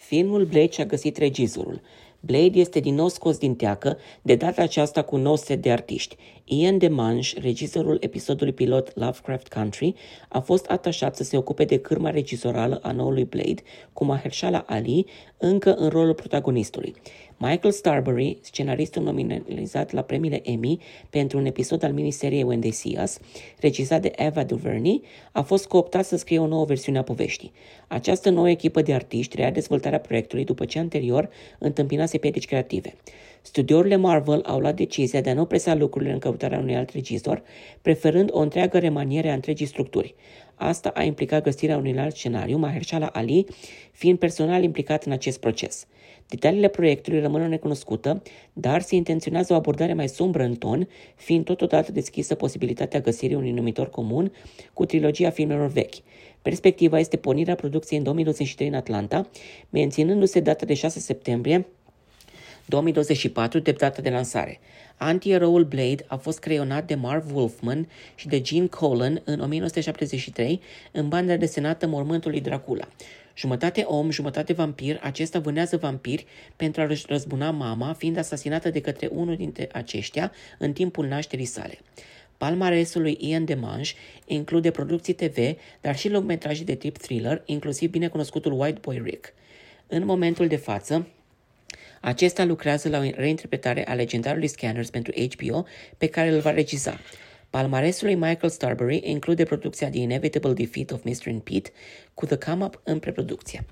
Filmul Blade și-a găsit regizorul. Blade este din nou scos din teacă, de data aceasta cu un nou set de artiști. Ian DeMange, regizorul episodului pilot Lovecraft Country, a fost atașat să se ocupe de cârma regizorală a noului Blade, cu Mahershala Ali încă în rolul protagonistului. Michael Starbury, scenaristul nominalizat la premiile Emmy pentru un episod al miniseriei When They See Us, regizat de Eva DuVernay, a fost cooptat să scrie o nouă versiune a poveștii. Această nouă echipă de artiști reia dezvoltarea proiectului după ce anterior întâmpinase piedici creative. Studiourile Marvel au luat decizia de a nu presa lucrurile în căutarea unui alt regizor, preferând o întreagă remaniere a întregii structuri. Asta a implicat găsirea unui alt scenariu, Mahershala Ali fiind personal implicat în acest proces. Detaliile proiectului rămân necunoscută, dar se intenționează o abordare mai sumbră în ton, fiind totodată deschisă posibilitatea găsirii unui numitor comun cu trilogia filmelor vechi. Perspectiva este pornirea producției în 2023 în Atlanta, menținându-se data de 6 septembrie 2024 de data de lansare. Anti-eroul Blade a fost creionat de Marv Wolfman și de Gene Colan în 1973 în banda desenată Mormântului Dracula. Jumătate om, jumătate vampir, acesta vânează vampiri pentru a-și răzbuna mama, fiind asasinată de către unul dintre aceștia în timpul nașterii sale. Palmaresul lui Ian DeMange include producții TV, dar și lungmetraje de tip thriller, inclusiv binecunoscutul White Boy Rick. În momentul de față, acesta lucrează la o reinterpretare a legendarului Scanners pentru HBO, pe care îl va regiza. Palmaresul lui Michael Starbury include producția The Inevitable Defeat of Mr. and Pete, cu The Come Up în preproducție.